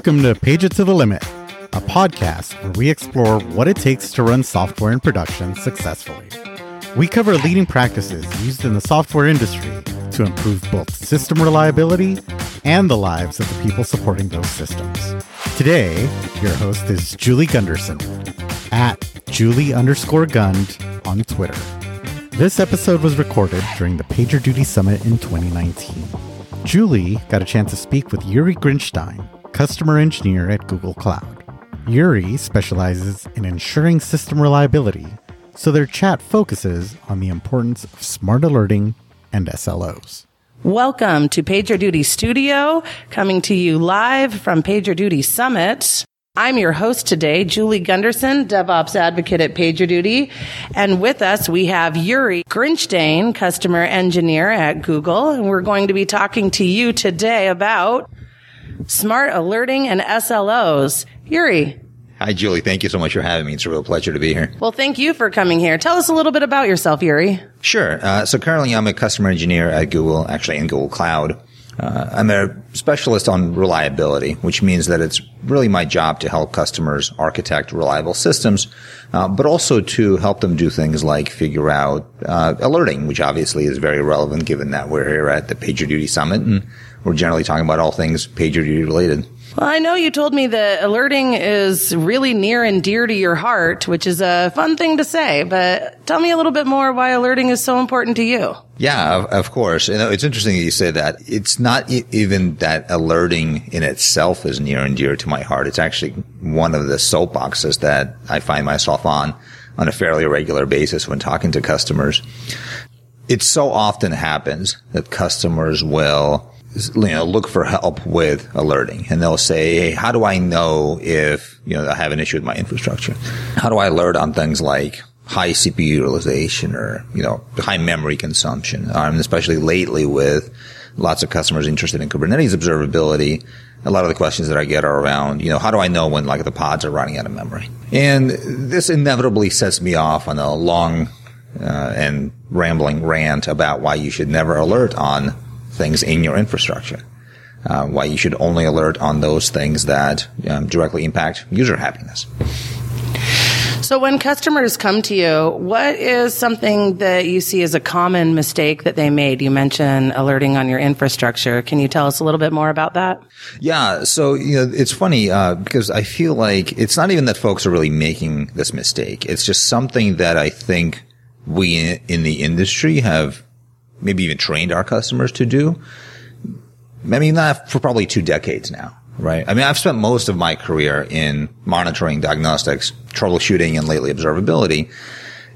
Welcome to Page It to the Limit, a podcast where we explore what it takes to run software in production successfully. We cover leading practices used in the software industry to improve both system reliability and the lives of the people supporting those systems. Today, your host is Julie Gunderson at Julie underscore Gund on Twitter. This episode was recorded during the PagerDuty Summit in 2019. Julie got a chance to speak with Yuri Grinshteyn, customer engineer at Google Cloud. Yuri specializes in ensuring system reliability, so their chat focuses on the importance of smart alerting and SLOs. Welcome to PagerDuty Studio, coming to you live from PagerDuty Summit. I'm your host today, Julie Gunderson, DevOps advocate at PagerDuty. And with us, we have Yuri Grinshteyn, customer engineer at Google. And we're going to be talking to you today about smart alerting and SLOs. Yuri. Hi, Julie. Thank you so much for having me. It's a real pleasure to be here. Well, thank you for coming here. Tell us a little bit about yourself, Yuri. Sure. Uh, so currently I'm a customer engineer at Google, actually in Google Cloud. Uh, I'm a specialist on reliability, which means that it's really my job to help customers architect reliable systems, uh, but also to help them do things like figure out uh, alerting, which obviously is very relevant given that we're here at the PagerDuty Summit and we're generally talking about all things PagerDuty related. Well, I know you told me that alerting is really near and dear to your heart, which is a fun thing to say, but tell me a little bit more why alerting is so important to you. Yeah, of, of course. You know, it's interesting that you say that. It's not e- even that alerting in itself is near and dear to my heart. It's actually one of the soapboxes that I find myself on on a fairly regular basis when talking to customers. It so often happens that customers will you know, look for help with alerting and they'll say, Hey, how do I know if, you know, I have an issue with my infrastructure? How do I alert on things like high CPU utilization or, you know, high memory consumption? Um, especially lately with lots of customers interested in Kubernetes observability. A lot of the questions that I get are around, you know, how do I know when like the pods are running out of memory? And this inevitably sets me off on a long uh, and rambling rant about why you should never alert on things in your infrastructure. Uh, why you should only alert on those things that um, directly impact user happiness. So when customers come to you, what is something that you see as a common mistake that they made? You mentioned alerting on your infrastructure. Can you tell us a little bit more about that? Yeah. So, you know, it's funny, uh, because I feel like it's not even that folks are really making this mistake. It's just something that I think we in the industry have maybe even trained our customers to do. I mean, not for probably two decades now, right? I mean, I've spent most of my career in monitoring diagnostics, troubleshooting, and lately observability.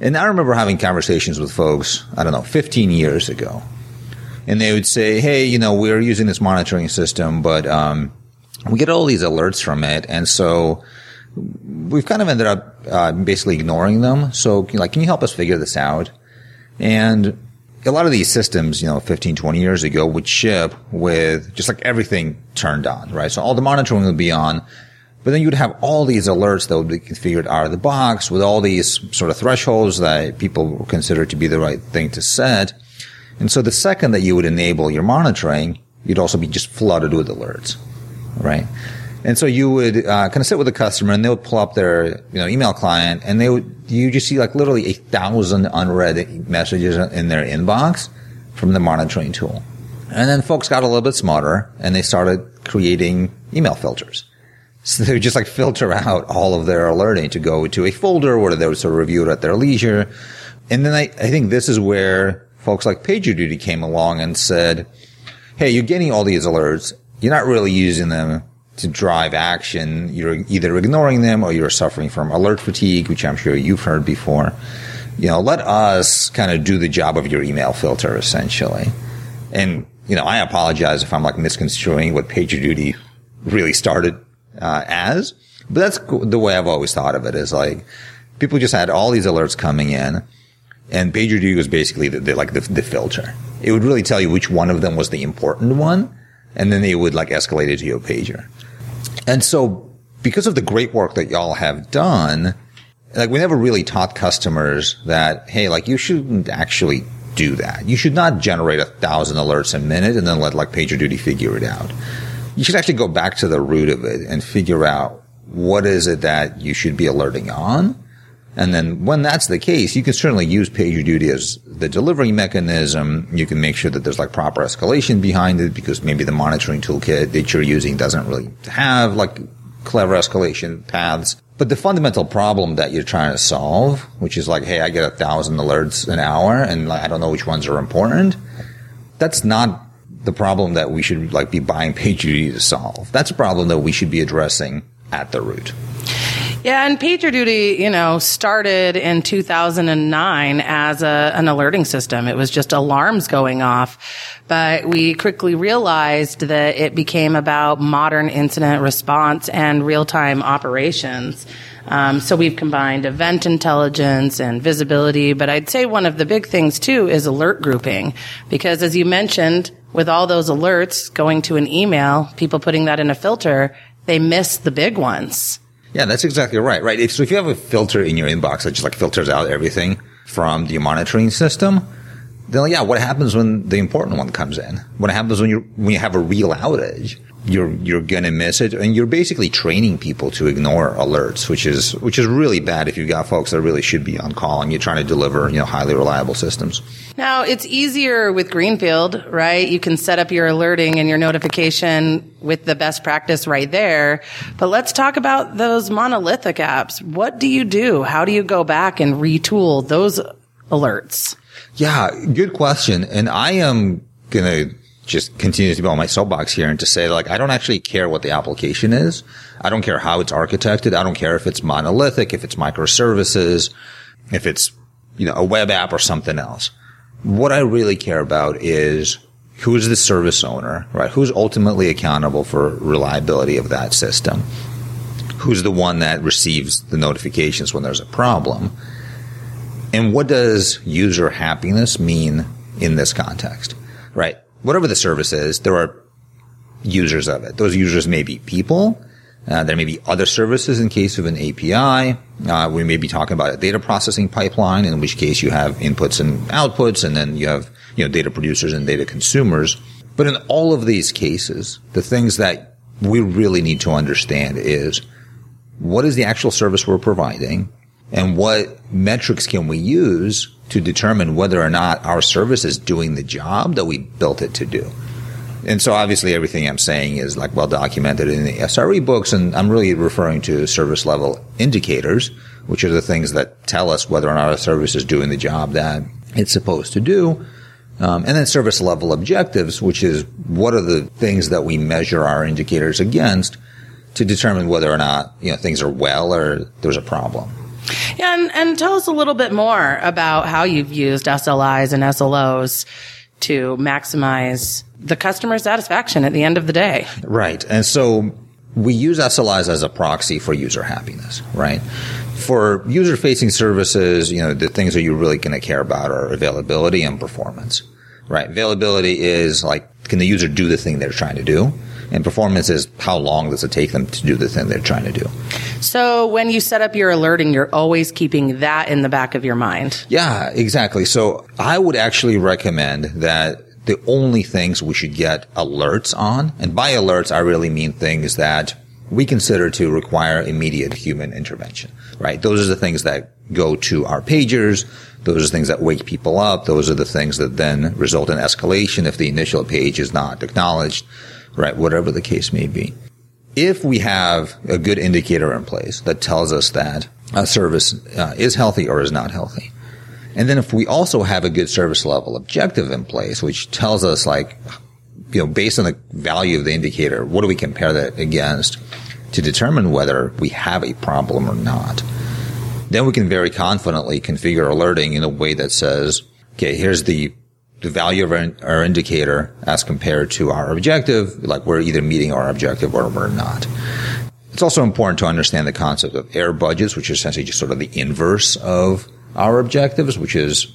And I remember having conversations with folks, I don't know, 15 years ago. And they would say, Hey, you know, we're using this monitoring system, but, um, we get all these alerts from it. And so we've kind of ended up, uh, basically ignoring them. So like, can you help us figure this out? And a lot of these systems, you know, 15, 20 years ago would ship with just like everything turned on, right? So all the monitoring would be on, but then you'd have all these alerts that would be configured out of the box with all these sort of thresholds that people consider to be the right thing to set. And so the second that you would enable your monitoring, you'd also be just flooded with alerts, right? And so you would uh, kind of sit with a customer, and they would pull up their you know email client, and they would you just see like literally a thousand unread messages in their inbox from the monitoring tool. And then folks got a little bit smarter, and they started creating email filters. So they would just like filter out all of their alerting to go to a folder where they would sort of review it at their leisure. And then I, I think this is where folks like PagerDuty came along and said, Hey, you're getting all these alerts. You're not really using them to drive action. You're either ignoring them or you're suffering from alert fatigue, which I'm sure you've heard before. You know, let us kind of do the job of your email filter essentially. And, you know, I apologize if I'm like misconstruing what PagerDuty really started uh, as, but that's the way I've always thought of it is like people just had all these alerts coming in and PagerDuty was basically the, the like the, the filter. It would really tell you which one of them was the important one and then they would like escalate it to your pager. And so because of the great work that y'all have done, like we never really taught customers that, hey, like you shouldn't actually do that. You should not generate a thousand alerts a minute and then let like PagerDuty figure it out. you should actually go back to the root of it and figure out what is it that you should be alerting on. And then when that's the case, you can certainly use PagerDuty as the delivery mechanism. You can make sure that there's like proper escalation behind it because maybe the monitoring toolkit that you're using doesn't really have like clever escalation paths. But the fundamental problem that you're trying to solve, which is like, hey, I get a thousand alerts an hour and I don't know which ones are important. That's not the problem that we should like be buying PagerDuty to solve. That's a problem that we should be addressing at the root. Yeah, and PagerDuty, you know, started in 2009 as a, an alerting system. It was just alarms going off. But we quickly realized that it became about modern incident response and real-time operations. Um, so we've combined event intelligence and visibility, but I'd say one of the big things too is alert grouping, because as you mentioned, with all those alerts going to an email, people putting that in a filter, they miss the big ones. Yeah, that's exactly right. Right. If, so if you have a filter in your inbox that just like filters out everything from the monitoring system, then yeah, what happens when the important one comes in? What happens when you when you have a real outage? You're you're gonna miss it, and you're basically training people to ignore alerts, which is which is really bad if you've got folks that really should be on call and you're trying to deliver you know highly reliable systems. Now it's easier with Greenfield, right? You can set up your alerting and your notification with the best practice right there. But let's talk about those monolithic apps. What do you do? How do you go back and retool those alerts? Yeah, good question. And I am gonna just continues to be on my soapbox here and to say like I don't actually care what the application is. I don't care how it's architected. I don't care if it's monolithic, if it's microservices, if it's you know a web app or something else. What I really care about is who's the service owner, right? Who's ultimately accountable for reliability of that system? Who's the one that receives the notifications when there's a problem? And what does user happiness mean in this context? Right? Whatever the service is, there are users of it. Those users may be people. Uh, there may be other services in case of an API. Uh, we may be talking about a data processing pipeline, in which case you have inputs and outputs, and then you have you know data producers and data consumers. But in all of these cases, the things that we really need to understand is what is the actual service we're providing, and what metrics can we use to determine whether or not our service is doing the job that we built it to do. And so obviously everything I'm saying is like well documented in the SRE books and I'm really referring to service level indicators, which are the things that tell us whether or not a service is doing the job that it's supposed to do. Um, and then service level objectives, which is what are the things that we measure our indicators against to determine whether or not, you know, things are well or there's a problem. Yeah, and, and tell us a little bit more about how you've used SLIs and SLOs to maximize the customer satisfaction at the end of the day. Right. And so we use SLIs as a proxy for user happiness, right? For user facing services, you know, the things that you're really going to care about are availability and performance, right? Availability is like, can the user do the thing they're trying to do? And performance is how long does it take them to do the thing they're trying to do. So when you set up your alerting, you're always keeping that in the back of your mind. Yeah, exactly. So I would actually recommend that the only things we should get alerts on, and by alerts, I really mean things that we consider to require immediate human intervention, right? Those are the things that go to our pagers. Those are things that wake people up. Those are the things that then result in escalation if the initial page is not acknowledged right? Whatever the case may be. If we have a good indicator in place that tells us that a service uh, is healthy or is not healthy, and then if we also have a good service level objective in place, which tells us like, you know, based on the value of the indicator, what do we compare that against to determine whether we have a problem or not? Then we can very confidently configure alerting in a way that says, okay, here's the the value of our, our, indicator as compared to our objective, like we're either meeting our objective or we're not. It's also important to understand the concept of error budgets, which is essentially just sort of the inverse of our objectives, which is,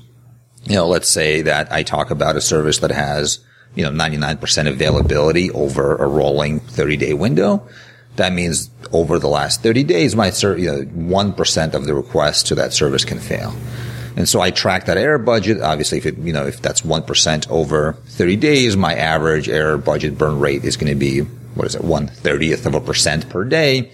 you know, let's say that I talk about a service that has, you know, 99% availability over a rolling 30 day window. That means over the last 30 days, my, you know, 1% of the requests to that service can fail. And so I track that error budget. Obviously, if it, you know, if that's 1% over 30 days, my average error budget burn rate is going to be what is it, one thirtieth of a percent per day.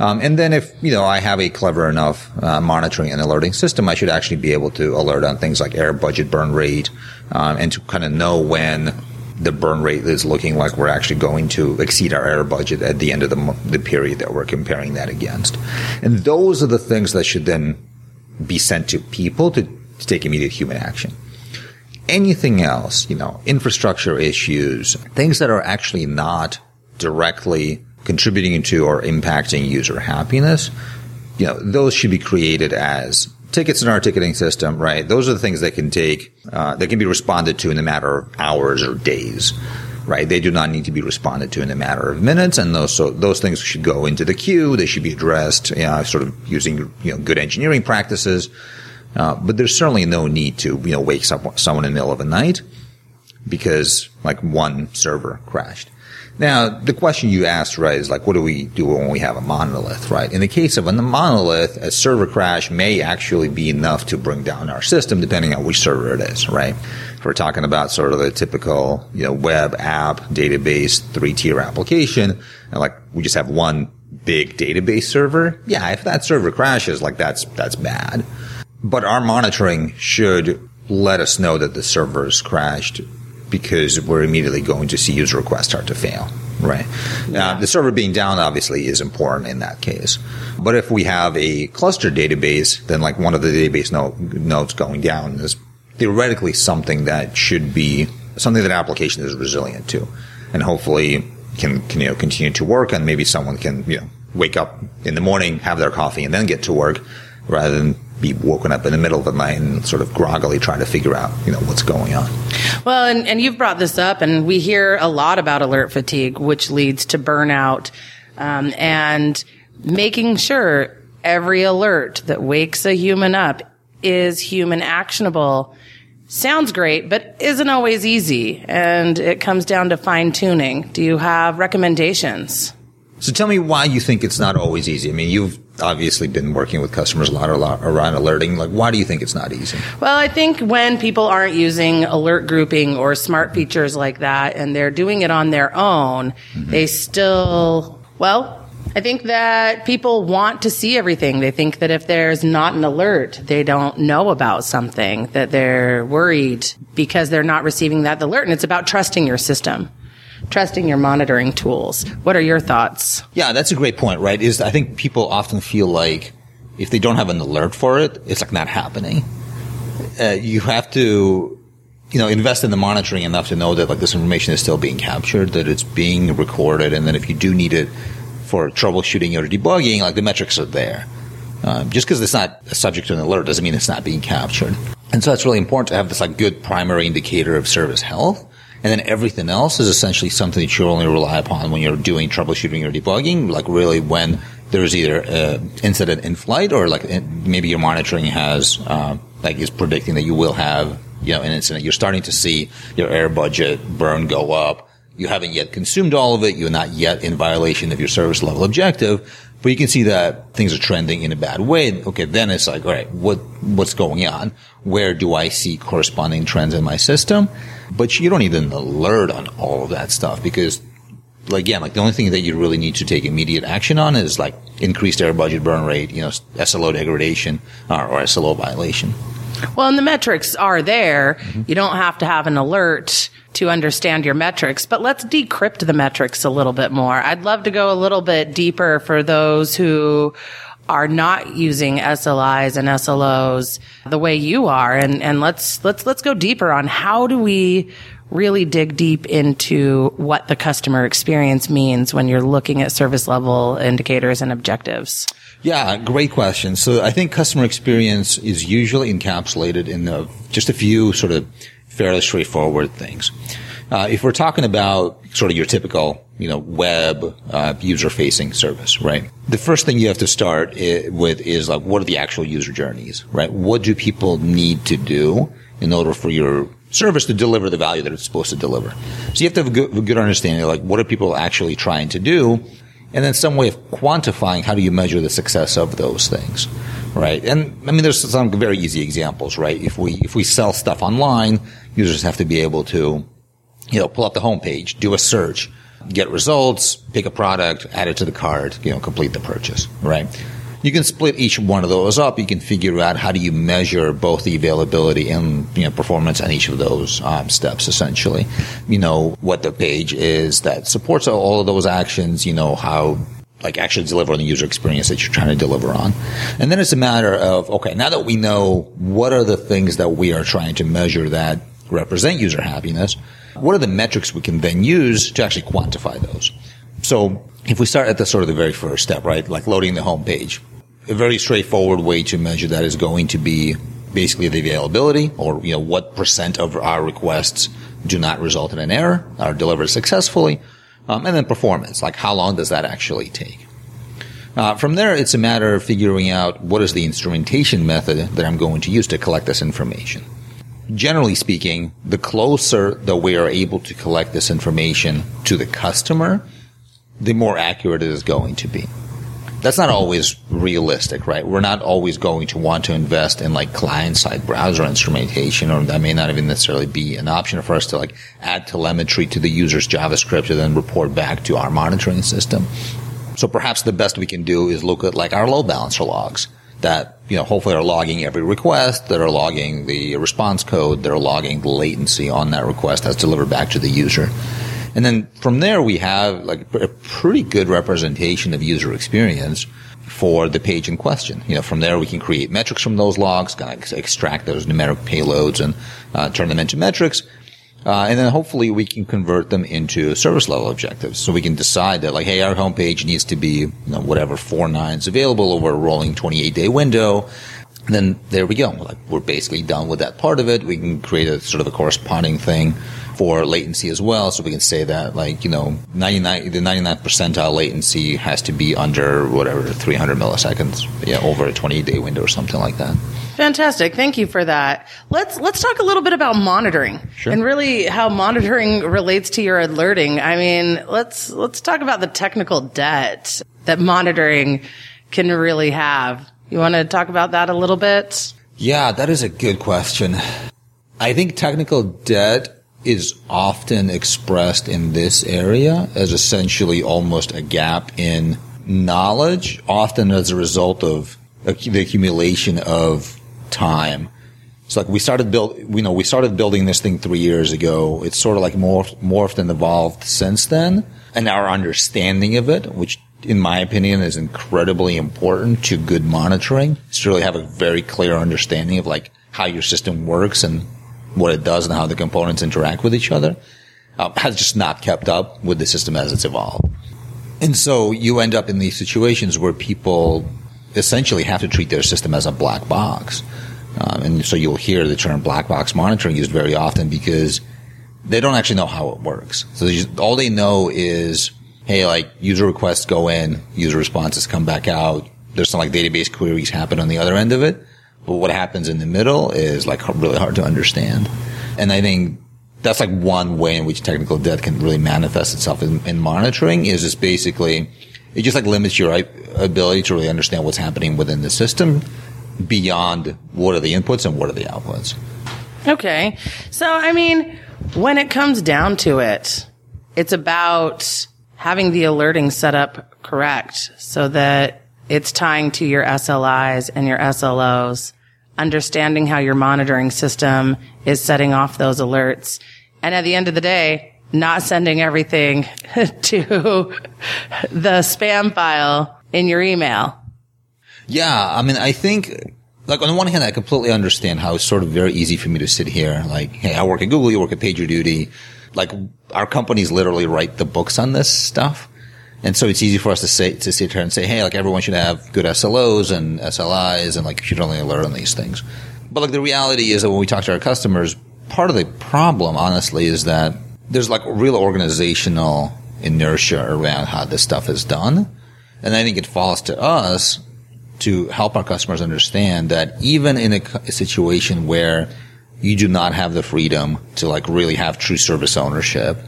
Um, and then if, you know, I have a clever enough uh, monitoring and alerting system, I should actually be able to alert on things like error budget burn rate, um, and to kind of know when the burn rate is looking like we're actually going to exceed our error budget at the end of the, the period that we're comparing that against. And those are the things that should then be sent to people to, to take immediate human action. Anything else, you know, infrastructure issues, things that are actually not directly contributing to or impacting user happiness, you know, those should be created as tickets in our ticketing system, right? Those are the things that can take, uh, that can be responded to in a matter of hours or days, right? They do not need to be responded to in a matter of minutes. And those, so those things should go into the queue. They should be addressed, you know, sort of using, you know, good engineering practices. Uh, but there's certainly no need to, you know, wake someone in the middle of the night because like one server crashed. Now, the question you asked, right, is like, what do we do when we have a monolith, right? In the case of a monolith, a server crash may actually be enough to bring down our system, depending on which server it is, right? If we're talking about sort of the typical, you know, web app, database, three tier application, and like we just have one big database server, yeah, if that server crashes, like that's, that's bad. But our monitoring should let us know that the server's crashed because we're immediately going to see user requests start to fail. Right. Yeah. Uh, the server being down obviously is important in that case. But if we have a cluster database, then like one of the database nodes going down is theoretically something that should be something that application is resilient to. And hopefully can, can, you know, continue to work and maybe someone can, you know, wake up in the morning, have their coffee and then get to work rather than be woken up in the middle of the night and sort of groggily trying to figure out, you know, what's going on. Well, and, and you've brought this up, and we hear a lot about alert fatigue, which leads to burnout, um, and making sure every alert that wakes a human up is human actionable sounds great, but isn't always easy. And it comes down to fine tuning. Do you have recommendations? So tell me why you think it's not always easy. I mean, you've obviously been working with customers a lot, a lot around alerting. Like, why do you think it's not easy? Well, I think when people aren't using alert grouping or smart features like that and they're doing it on their own, mm-hmm. they still, well, I think that people want to see everything. They think that if there's not an alert, they don't know about something, that they're worried because they're not receiving that alert. And it's about trusting your system trusting your monitoring tools. What are your thoughts? Yeah, that's a great point, right? Is I think people often feel like if they don't have an alert for it, it's like not happening. Uh, you have to, you know, invest in the monitoring enough to know that like this information is still being captured, that it's being recorded, and then if you do need it for troubleshooting or debugging, like the metrics are there. Uh, just because it's not subject to an alert doesn't mean it's not being captured. And so it's really important to have this like good primary indicator of service health and then everything else is essentially something that you only rely upon when you're doing troubleshooting or debugging, like really when there's either an incident in flight or like maybe your monitoring has, uh, like is predicting that you will have, you know, an incident. You're starting to see your error budget burn go up. You haven't yet consumed all of it. You're not yet in violation of your service level objective, but you can see that things are trending in a bad way. Okay, then it's like, all right, what what's going on? Where do I see corresponding trends in my system? But you don't need an alert on all of that stuff because, like, again, like the only thing that you really need to take immediate action on is like increased error budget burn rate, you know, SLO degradation or, or SLO violation. Well, and the metrics are there. Mm-hmm. You don't have to have an alert to understand your metrics, but let's decrypt the metrics a little bit more. I'd love to go a little bit deeper for those who are not using SLIs and SLOs the way you are. And, and let's, let's, let's go deeper on how do we really dig deep into what the customer experience means when you're looking at service level indicators and objectives. Yeah, great question. So I think customer experience is usually encapsulated in just a few sort of fairly straightforward things. Uh, if we're talking about sort of your typical, you know, web uh, user-facing service, right? The first thing you have to start with is like, what are the actual user journeys, right? What do people need to do in order for your service to deliver the value that it's supposed to deliver? So you have to have a good, a good understanding of like, what are people actually trying to do? And then some way of quantifying how do you measure the success of those things, right? And I mean, there's some very easy examples, right? If we, if we sell stuff online, users have to be able to, you know, pull up the homepage, do a search, get results, pick a product, add it to the cart, you know, complete the purchase, right? You can split each one of those up. You can figure out how do you measure both the availability and you know performance on each of those um, steps. Essentially, you know what the page is that supports all of those actions. You know how like actually deliver on the user experience that you're trying to deliver on. And then it's a matter of, okay, now that we know what are the things that we are trying to measure that represent user happiness, what are the metrics we can then use to actually quantify those? So if we start at the sort of the very first step, right, like loading the home page, a very straightforward way to measure that is going to be basically the availability or, you know, what percent of our requests do not result in an error, are delivered successfully, um, and then performance, like how long does that actually take? Uh, from there, it's a matter of figuring out what is the instrumentation method that I'm going to use to collect this information. Generally speaking, the closer that we are able to collect this information to the customer, the more accurate it is going to be. That's not always realistic, right? We're not always going to want to invest in like client side browser instrumentation, or that may not even necessarily be an option for us to like add telemetry to the user's JavaScript and then report back to our monitoring system. So perhaps the best we can do is look at like our load balancer logs that, you know, hopefully are logging every request, that are logging the response code, that are logging the latency on that request that's delivered back to the user. And then from there, we have like a pretty good representation of user experience for the page in question. You know, from there we can create metrics from those logs, kind of extract those numeric payloads and uh, turn them into metrics. Uh, and then hopefully we can convert them into service level objectives. So we can decide that like, hey, our homepage needs to be, you know, whatever four nines available over a rolling 28 day window. And then there we go. Like we're basically done with that part of it. We can create a sort of a corresponding thing for latency as well. So we can say that like, you know, 99, the 99th percentile latency has to be under whatever, 300 milliseconds, yeah, over a 20 day window or something like that. Fantastic. Thank you for that. Let's let's talk a little bit about monitoring Sure. and really how monitoring relates to your alerting. I mean, let's let's talk about the technical debt that monitoring can really have. You want to talk about that a little bit? Yeah, that is a good question. I think technical debt is often expressed in this area as essentially almost a gap in knowledge, often as a result of the accumulation of time. It's like we started build, you know, we started building this thing three years ago. It's sort of like morphed, morphed and evolved since then. And our understanding of it, which in my opinion is incredibly important to good monitoring, to really have a very clear understanding of like how your system works and what it does and how the components interact with each other, uh, has just not kept up with the system as it's evolved. And so you end up in these situations where people essentially have to treat their system as a black box. Um, and so you'll hear the term black box monitoring used very often because they don't actually know how it works. So just, all they know is, hey, like user requests go in, user responses come back out. There's some like database queries happen on the other end of it. But what happens in the middle is like really hard to understand. And I think that's like one way in which technical debt can really manifest itself in, in monitoring is just basically it just like limits your ability to really understand what's happening within the system beyond what are the inputs and what are the outputs. Okay. So, I mean, when it comes down to it, it's about having the alerting set up correct so that it's tying to your SLIs and your SLOs, understanding how your monitoring system is setting off those alerts. And at the end of the day, not sending everything to the spam file in your email. Yeah, I mean, I think, like, on the one hand, I completely understand how it's sort of very easy for me to sit here. Like, hey, I work at Google, you work at PagerDuty. Like, our companies literally write the books on this stuff. And so it's easy for us to say, to sit here and say, hey, like, everyone should have good SLOs and SLIs and, like, you should only on these things. But, like, the reality is that when we talk to our customers, part of the problem, honestly, is that there's, like, real organizational inertia around how this stuff is done. And I think it falls to us to help our customers understand that even in a, a, situation where you do not have the freedom to like really have true service ownership,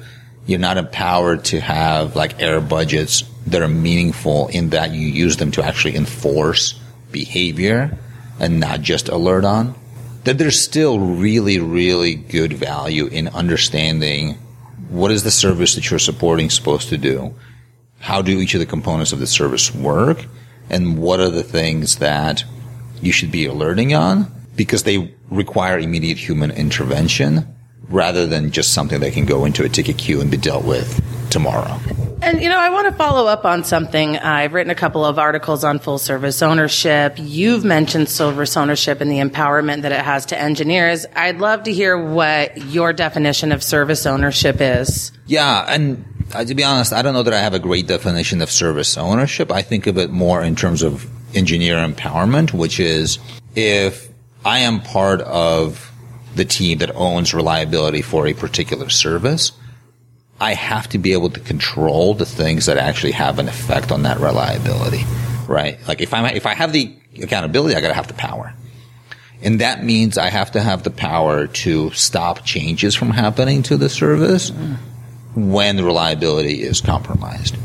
you're not empowered to have like error budgets that are meaningful in that you use them to actually enforce behavior and not just alert on. That there's still really, really good value in understanding what is the service that you're supporting supposed to do? How do each of the components of the service work? And what are the things that you should be alerting on? Because they require immediate human intervention rather than just something that can go into a ticket queue and be dealt with tomorrow. And, you know, I want to follow up on something. I've written a couple of articles on full service ownership. You've mentioned service ownership and the empowerment that it has to engineers. I'd love to hear what your definition of service ownership is. Yeah. And uh, to be honest, I don't know that I have a great definition of service ownership. I think of it more in terms of engineer empowerment, which is if I am part of the team that owns reliability for a particular service, I have to be able to control the things that actually have an effect on that reliability, right? Like if I if I have the accountability, I got to have the power. And that means I have to have the power to stop changes from happening to the service when the reliability is compromised.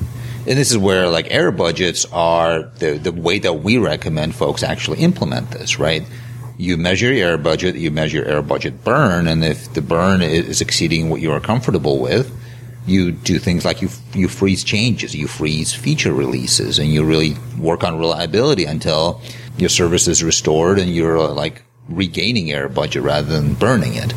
And this is where like error budgets are the, the way that we recommend folks actually implement this, right? You measure your error budget, you measure error budget burn, and if the burn is exceeding what you are comfortable with, you do things like you you freeze changes, you freeze feature releases, and you really work on reliability until your service is restored and you're uh, like regaining error budget rather than burning it.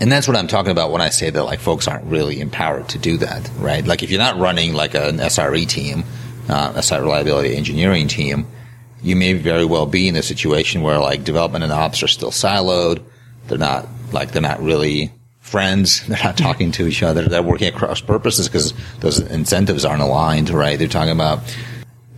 And that's what I'm talking about when I say that like folks aren't really empowered to do that, right? Like if you're not running like an SRE team, uh, a site reliability engineering team, you may very well be in a situation where like development and ops are still siloed. They're not like they're not really friends. They're not talking to each other. They're working across purposes because those incentives aren't aligned, right? They're talking about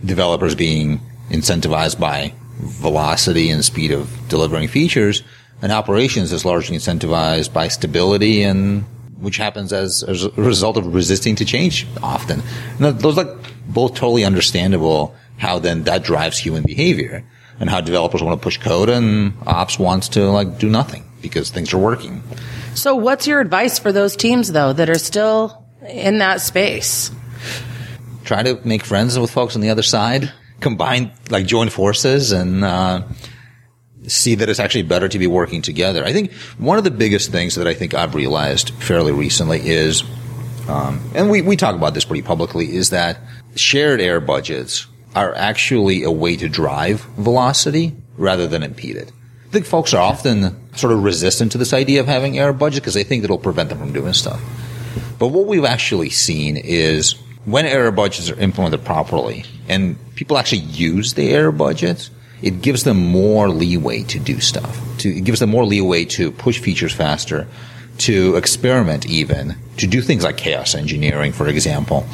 developers being incentivized by velocity and speed of delivering features, and operations is largely incentivized by stability and which happens as, as a result of resisting to change often. Those are both totally understandable how then that drives human behavior and how developers want to push code and ops wants to like do nothing because things are working. So, what's your advice for those teams, though, that are still in that space? Try to make friends with folks on the other side. Combine, like, join forces and uh, see that it's actually better to be working together. I think one of the biggest things that I think I've realized fairly recently is, um, and we, we talk about this pretty publicly, is that shared error budgets are actually a way to drive velocity rather than impede it. I think folks are often sort of resistant to this idea of having error budget because they think it'll prevent them from doing stuff. But what we've actually seen is when error budgets are implemented properly and people actually use the error budgets, it gives them more leeway to do stuff. To, it gives them more leeway to push features faster, to experiment even, to do things like chaos engineering, for example.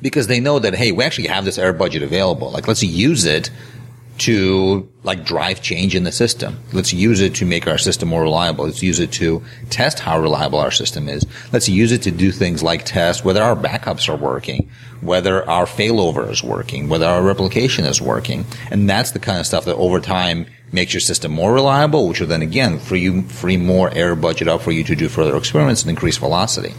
Because they know that, hey, we actually have this error budget available. Like, let's use it to like drive change in the system. Let's use it to make our system more reliable. Let's use it to test how reliable our system is. Let's use it to do things like test whether our backups are working, whether our failover is working, whether our replication is working. And that's the kind of stuff that over time makes your system more reliable, which will then again free you, free more error budget up for you to do further experiments and increase velocity.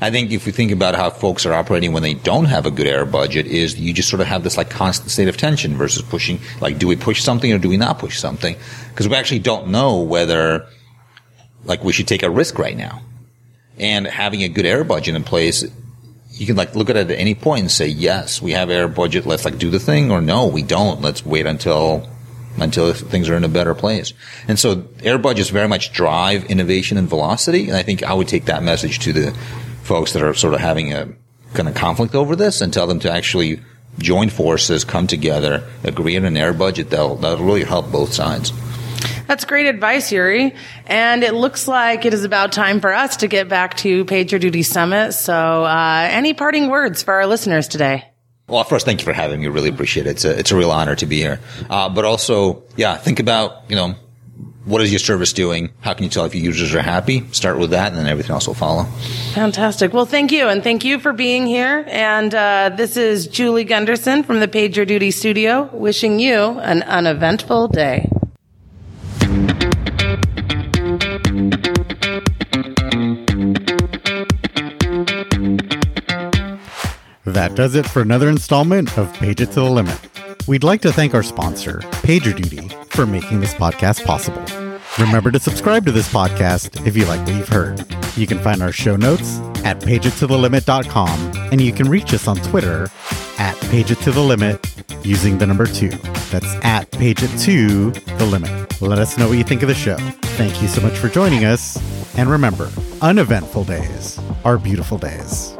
I think if we think about how folks are operating when they don't have a good error budget, is you just sort of have this like constant state of tension versus pushing. Like, do we push something or do we not push something? Because we actually don't know whether like we should take a risk right now. And having a good error budget in place, you can like look at it at any point and say, yes, we have error budget. Let's like do the thing, or no, we don't. Let's wait until until things are in a better place. And so error budgets very much drive innovation and velocity. And I think I would take that message to the folks that are sort of having a kind of conflict over this and tell them to actually join forces, come together, agree on an error budget. That'll, that'll really help both sides. That's great advice, Yuri. And it looks like it is about time for us to get back to PagerDuty Summit. So, uh, any parting words for our listeners today? Well, first, thank you for having me. Really appreciate it. It's a, it's a real honor to be here. Uh, but also, yeah, think about, you know, what is your service doing? How can you tell if your users are happy? Start with that, and then everything else will follow. Fantastic. Well, thank you, and thank you for being here. And uh, this is Julie Gunderson from the PagerDuty Studio, wishing you an uneventful day. That does it for another installment of Page It to the Limit. We'd like to thank our sponsor, PagerDuty, for making this podcast possible. Remember to subscribe to this podcast if you like what you've heard. You can find our show notes at pageittothelimit.com and you can reach us on Twitter at pageittothelimit using the number two. That's at page it to the limit. Let us know what you think of the show. Thank you so much for joining us. And remember, uneventful days are beautiful days.